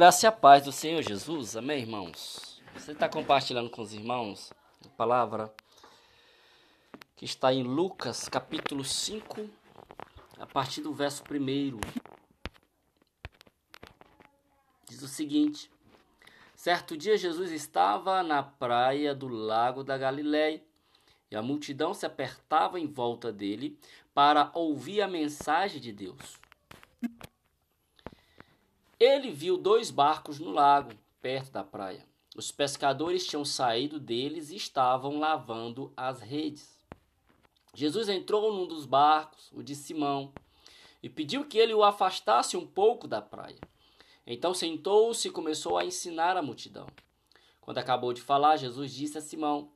graça e a paz do Senhor Jesus. Amém, irmãos? Você está compartilhando com os irmãos a palavra que está em Lucas, capítulo 5, a partir do verso 1. Diz o seguinte: Certo dia Jesus estava na praia do lago da Galiléia e a multidão se apertava em volta dele para ouvir a mensagem de Deus. Ele viu dois barcos no lago, perto da praia. Os pescadores tinham saído deles e estavam lavando as redes. Jesus entrou num dos barcos, o de Simão, e pediu que ele o afastasse um pouco da praia. Então sentou-se e começou a ensinar a multidão. Quando acabou de falar, Jesus disse a Simão: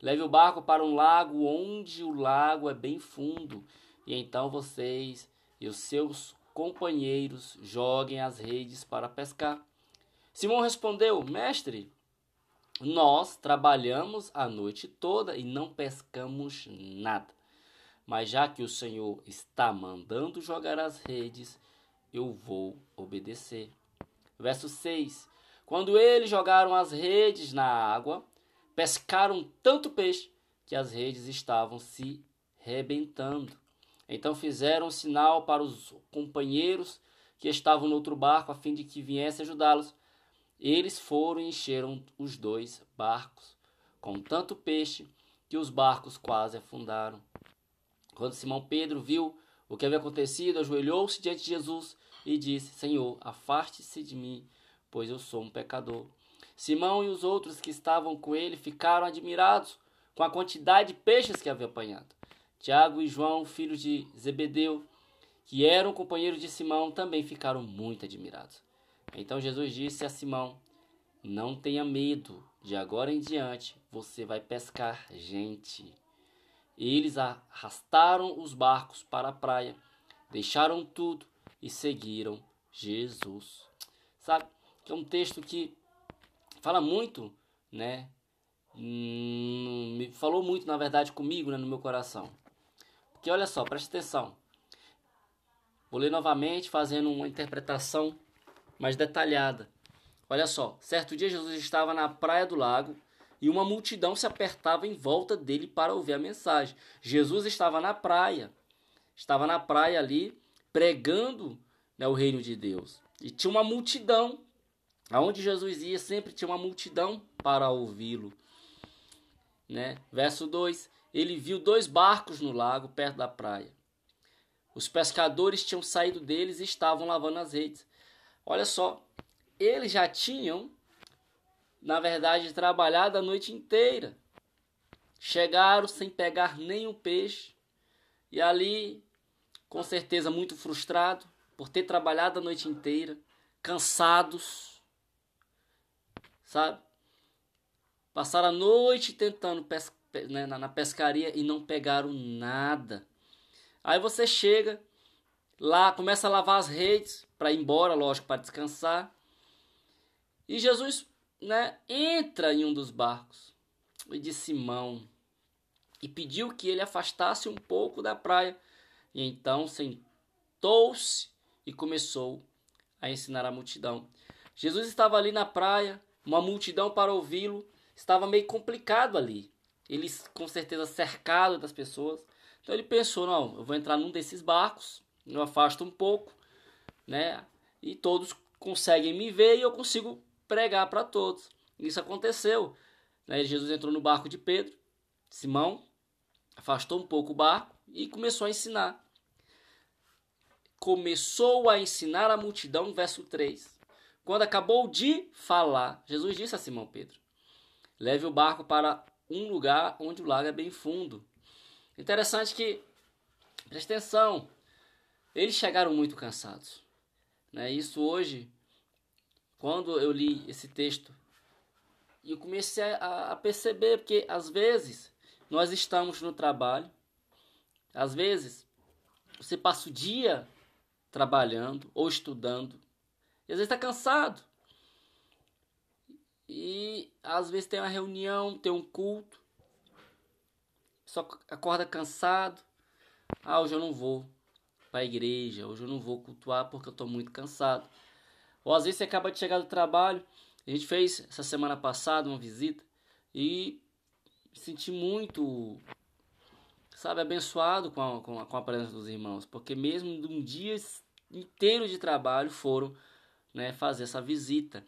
Leve o barco para um lago onde o lago é bem fundo, e então vocês e os seus companheiros joguem as redes para pescar. Simão respondeu: Mestre, nós trabalhamos a noite toda e não pescamos nada. Mas já que o Senhor está mandando jogar as redes, eu vou obedecer. Verso 6: Quando eles jogaram as redes na água, pescaram tanto peixe que as redes estavam se rebentando. Então fizeram sinal para os companheiros que estavam no outro barco, a fim de que viessem ajudá-los. Eles foram e encheram os dois barcos com tanto peixe que os barcos quase afundaram. Quando Simão Pedro viu o que havia acontecido, ajoelhou-se diante de Jesus e disse: Senhor, afaste-se de mim, pois eu sou um pecador. Simão e os outros que estavam com ele ficaram admirados com a quantidade de peixes que havia apanhado. Tiago e João, filhos de Zebedeu, que eram companheiros de Simão, também ficaram muito admirados. Então Jesus disse a Simão: Não tenha medo, de agora em diante você vai pescar gente. Eles arrastaram os barcos para a praia, deixaram tudo e seguiram Jesus. Sabe? Que é um texto que fala muito, né? Hum, falou muito, na verdade, comigo, né, no meu coração. Porque olha só, preste atenção. Vou ler novamente, fazendo uma interpretação mais detalhada. Olha só, certo dia Jesus estava na praia do lago e uma multidão se apertava em volta dele para ouvir a mensagem. Jesus estava na praia, estava na praia ali pregando né, o reino de Deus. E tinha uma multidão, aonde Jesus ia sempre tinha uma multidão para ouvi-lo. Né? Verso 2: ele viu dois barcos no lago perto da praia. Os pescadores tinham saído deles e estavam lavando as redes. Olha só, eles já tinham, na verdade, trabalhado a noite inteira. Chegaram sem pegar nenhum peixe e ali, com certeza, muito frustrado por ter trabalhado a noite inteira, cansados, sabe? Passaram a noite tentando pescar né, na pescaria e não pegaram nada. Aí você chega lá, começa a lavar as redes para ir embora, lógico, para descansar. E Jesus, né, entra em um dos barcos e de Simão e pediu que ele afastasse um pouco da praia. E então sentou-se e começou a ensinar a multidão. Jesus estava ali na praia, uma multidão para ouvi-lo, estava meio complicado ali ele com certeza cercado das pessoas. Então ele pensou, não, eu vou entrar num desses barcos, eu afasto um pouco, né? E todos conseguem me ver e eu consigo pregar para todos. Isso aconteceu. Né? Jesus entrou no barco de Pedro, Simão, afastou um pouco o barco e começou a ensinar. Começou a ensinar a multidão, verso 3. Quando acabou de falar, Jesus disse a Simão Pedro: Leve o barco para um lugar onde o lago é bem fundo. Interessante que, presta atenção, eles chegaram muito cansados. Né? Isso hoje, quando eu li esse texto, eu comecei a, a perceber, porque às vezes nós estamos no trabalho, às vezes você passa o dia trabalhando ou estudando, e às vezes está cansado. E às vezes tem uma reunião, tem um culto. Só acorda cansado. Ah, hoje eu não vou para a igreja, hoje eu não vou cultuar porque eu estou muito cansado. Ou às vezes você acaba de chegar do trabalho. A gente fez essa semana passada uma visita e senti muito, sabe, abençoado com a, com a, com a presença dos irmãos. Porque mesmo de um dia inteiro de trabalho foram né, fazer essa visita.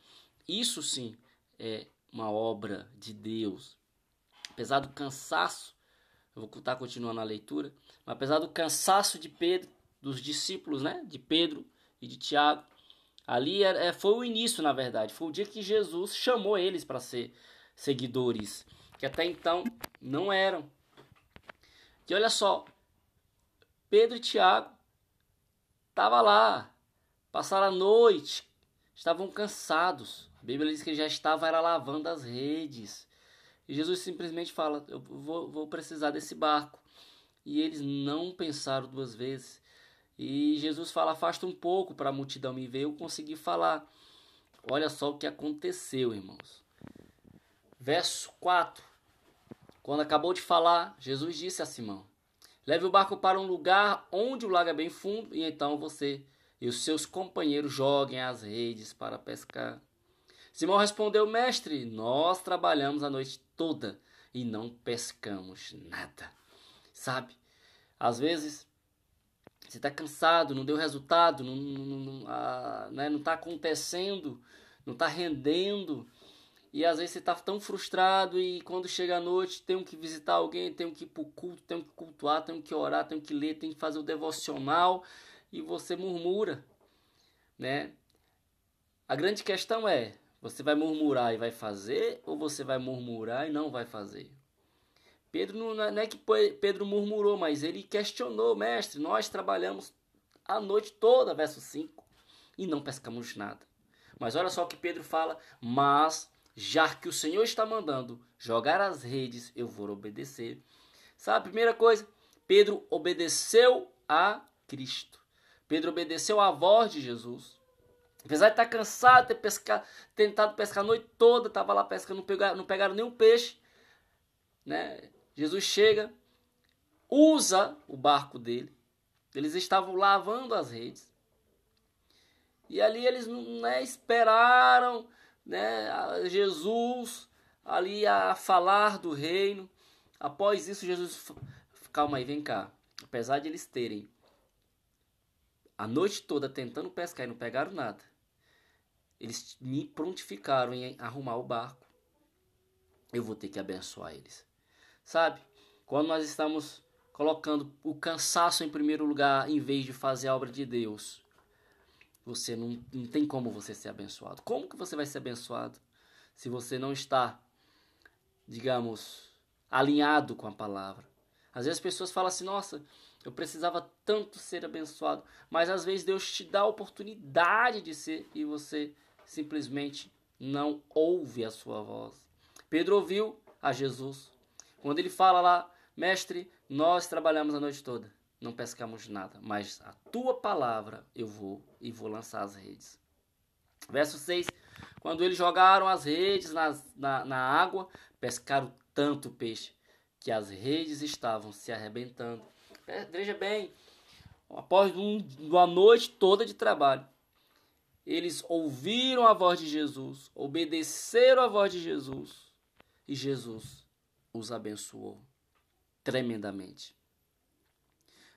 Isso sim é uma obra de Deus. Apesar do cansaço, eu vou estar continuando a leitura, mas apesar do cansaço de Pedro, dos discípulos, né, de Pedro e de Tiago, ali é, foi o início, na verdade, foi o dia que Jesus chamou eles para ser seguidores, que até então não eram. E olha só, Pedro e Tiago estavam lá, passaram a noite, estavam cansados. A Bíblia diz que já estava era lavando as redes. E Jesus simplesmente fala: Eu vou, vou precisar desse barco. E eles não pensaram duas vezes. E Jesus fala: Afasta um pouco para a multidão me ver. Eu consegui falar. Olha só o que aconteceu, irmãos. Verso 4. Quando acabou de falar, Jesus disse a Simão: Leve o barco para um lugar onde o lago é bem fundo, e então você e os seus companheiros joguem as redes para pescar. Simão respondeu: Mestre, nós trabalhamos a noite toda e não pescamos nada. Sabe? Às vezes você está cansado, não deu resultado, não está não, não, ah, né, não tá acontecendo, não está rendendo. E às vezes você está tão frustrado e quando chega a noite tem que visitar alguém, tem que ir para o culto, tem que cultuar, tem que orar, tem que ler, tem que fazer o devocional e você murmura, né? A grande questão é, você vai murmurar e vai fazer ou você vai murmurar e não vai fazer? Pedro não, é, não é que Pedro murmurou, mas ele questionou, mestre, nós trabalhamos a noite toda, verso 5, e não pescamos nada. Mas olha só o que Pedro fala, mas já que o Senhor está mandando jogar as redes, eu vou obedecer. Sabe, primeira coisa, Pedro obedeceu a Cristo. Pedro obedeceu à voz de Jesus. Apesar de estar cansado, ter pescar, tentado pescar a noite toda, estava lá pescando, não pegaram, não pegaram nenhum peixe. Né? Jesus chega, usa o barco dele. Eles estavam lavando as redes. E ali eles né, esperaram né, Jesus ali a falar do reino. Após isso, Jesus. Calma aí, vem cá. Apesar de eles terem a noite toda tentando pescar e não pegaram nada. Eles me prontificaram em arrumar o barco. Eu vou ter que abençoar eles. Sabe? Quando nós estamos colocando o cansaço em primeiro lugar em vez de fazer a obra de Deus, você não, não tem como você ser abençoado. Como que você vai ser abençoado se você não está, digamos, alinhado com a palavra? Às vezes as pessoas falam assim: nossa, eu precisava tanto ser abençoado. Mas às vezes Deus te dá a oportunidade de ser e você simplesmente não ouve a sua voz. Pedro ouviu a Jesus. Quando ele fala lá, mestre, nós trabalhamos a noite toda, não pescamos nada, mas a tua palavra eu vou e vou lançar as redes. Verso 6: Quando eles jogaram as redes na, na, na água, pescaram tanto peixe que as redes estavam se arrebentando. Veja bem, após um, uma noite toda de trabalho, eles ouviram a voz de Jesus, obedeceram a voz de Jesus e Jesus os abençoou tremendamente.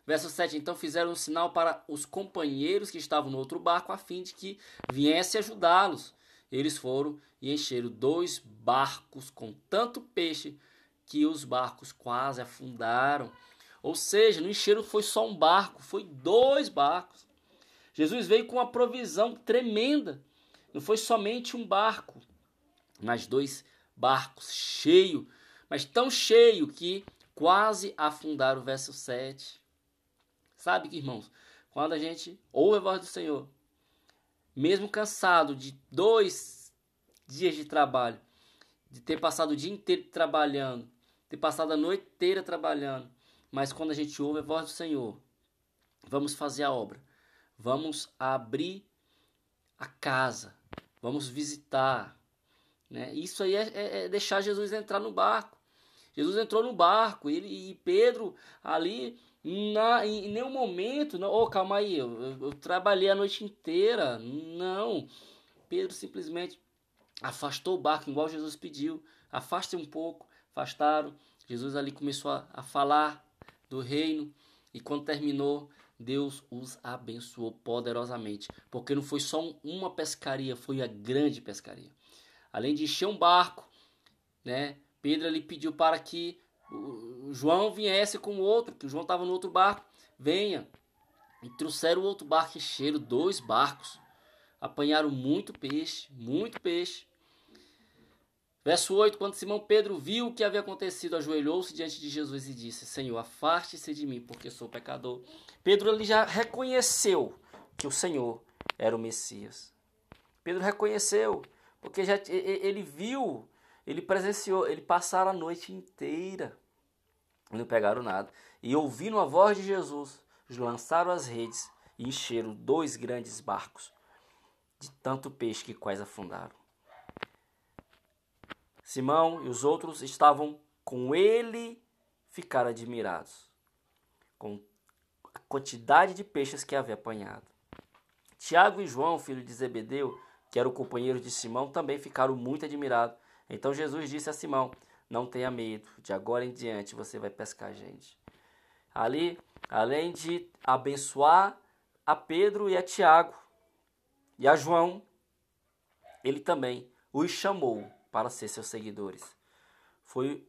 Verso 7: Então fizeram um sinal para os companheiros que estavam no outro barco, a fim de que viesse ajudá-los. Eles foram e encheram dois barcos com tanto peixe que os barcos quase afundaram. Ou seja, não encheram foi só um barco, foi dois barcos. Jesus veio com uma provisão tremenda. Não foi somente um barco, mas dois barcos cheios, mas tão cheio que quase afundaram o verso 7. Sabe que, irmãos, quando a gente ouve a voz do Senhor, mesmo cansado de dois dias de trabalho, de ter passado o dia inteiro trabalhando, ter passado a noite inteira trabalhando, mas quando a gente ouve a voz do Senhor, vamos fazer a obra, vamos abrir a casa, vamos visitar. Né? Isso aí é, é, é deixar Jesus entrar no barco. Jesus entrou no barco ele, e Pedro ali Na, em, nenhum momento, não, oh, calma aí, eu, eu, eu trabalhei a noite inteira. Não. Pedro simplesmente afastou o barco, igual Jesus pediu. Afaste um pouco, afastaram. Jesus ali começou a, a falar do reino. E quando terminou, Deus os abençoou poderosamente. Porque não foi só uma pescaria, foi a grande pescaria. Além de encher um barco, né? Pedro ali pediu para que João viesse com o outro, que o João estava no outro barco. Venha. E trouxeram outro barco, encheram dois barcos. Apanharam muito peixe, muito peixe. Verso 8: Quando Simão Pedro viu o que havia acontecido, ajoelhou-se diante de Jesus e disse: Senhor, afaste-se de mim, porque sou pecador. Pedro ali já reconheceu que o Senhor era o Messias. Pedro reconheceu, porque já ele viu, ele presenciou, ele passaram a noite inteira não pegaram nada. E ouvindo a voz de Jesus, lançaram as redes e encheram dois grandes barcos de tanto peixe que quase afundaram. Simão e os outros estavam com ele, ficaram admirados com a quantidade de peixes que havia apanhado. Tiago e João, filho de Zebedeu, que eram companheiros de Simão, também ficaram muito admirados. Então Jesus disse a Simão: Não tenha medo, de agora em diante você vai pescar gente. Ali, além de abençoar a Pedro e a Tiago e a João, ele também os chamou para ser seus seguidores. Foi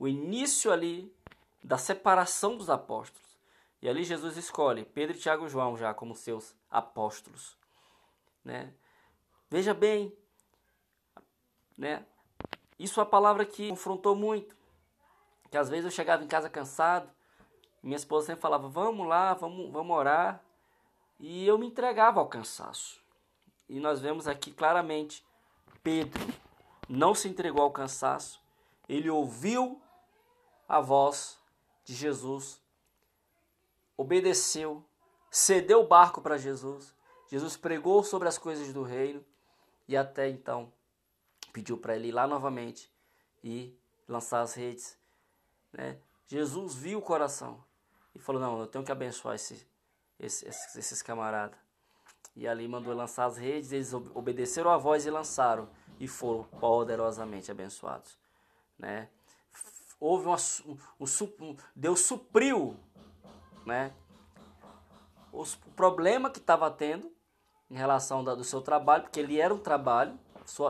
o início ali da separação dos apóstolos. E ali Jesus escolhe Pedro, Tiago e João já como seus apóstolos. Né? Veja bem, né? isso é uma palavra que confrontou muito. Que às vezes eu chegava em casa cansado, minha esposa sempre falava, vamos lá, vamos, vamos orar. E eu me entregava ao cansaço. E nós vemos aqui claramente Pedro não se entregou ao cansaço, ele ouviu a voz de Jesus, obedeceu, cedeu o barco para Jesus. Jesus pregou sobre as coisas do reino e até então pediu para ele ir lá novamente e lançar as redes. Né? Jesus viu o coração e falou: Não, eu tenho que abençoar esse, esse, esses, camaradas. E ali mandou lançar as redes, eles obedeceram a voz e lançaram e foram poderosamente abençoados. Né? Houve uma, um, um, Deus supriu né? O problema que estava tendo em relação da, do seu trabalho, porque ele era um trabalho,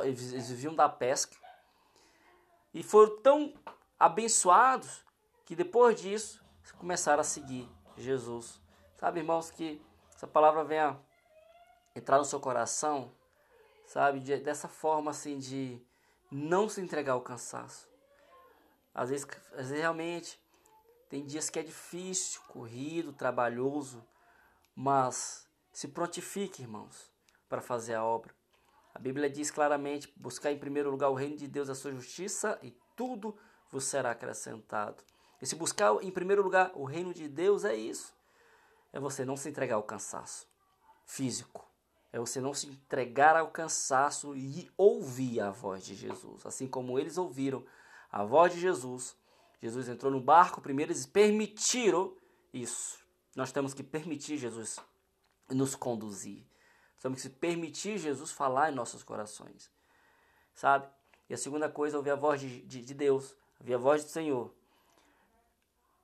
eles viviam da pesca, e foram tão abençoados que depois disso começaram a seguir Jesus. Sabe, irmãos, que essa palavra venha entrar no seu coração sabe? De, dessa forma assim de não se entregar ao cansaço. Às vezes, às vezes realmente tem dias que é difícil, corrido, trabalhoso, mas se prontifique, irmãos, para fazer a obra. A Bíblia diz claramente: buscar em primeiro lugar o reino de Deus, a sua justiça, e tudo vos será acrescentado. E se buscar em primeiro lugar o reino de Deus, é isso. É você não se entregar ao cansaço físico, é você não se entregar ao cansaço e ouvir a voz de Jesus. Assim como eles ouviram a voz de Jesus, Jesus entrou no barco primeiro, eles permitiram isso. Nós temos que permitir Jesus nos conduzir. Temos que permitir Jesus falar em nossos corações. Sabe? E a segunda coisa, ouvir a voz de, de, de Deus, ouvir a voz do Senhor.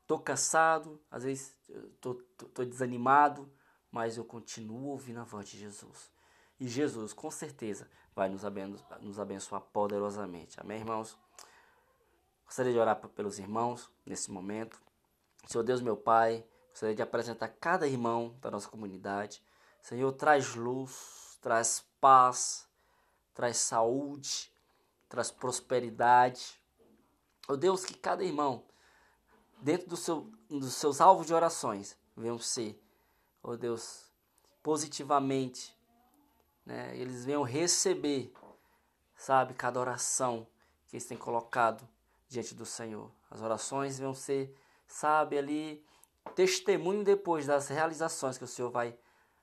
Estou cansado, às vezes estou desanimado, mas eu continuo ouvindo a voz de Jesus. E Jesus, com certeza, vai nos abençoar, nos abençoar poderosamente. Amém, irmãos? Gostaria de orar pelos irmãos nesse momento. Senhor Deus, meu Pai, gostaria de apresentar cada irmão da nossa comunidade. Senhor, traz luz, traz paz, traz saúde, traz prosperidade. Oh Deus, que cada irmão, dentro do seu, dos seus alvos de orações, venham ser oh Deus, positivamente, né? Eles venham receber, sabe, cada oração que eles têm colocado diante do Senhor. As orações vão ser, sabe, ali testemunho depois das realizações que o Senhor vai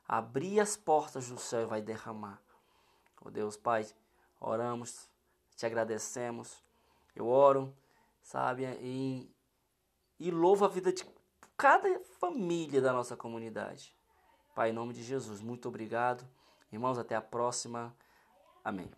abrir as portas do céu e vai derramar. Oh Deus, Pai, oramos, te agradecemos. Eu oro, sabe, e, e louvo a vida de cada família da nossa comunidade. Pai, em nome de Jesus, muito obrigado. Irmãos, até a próxima. Amém.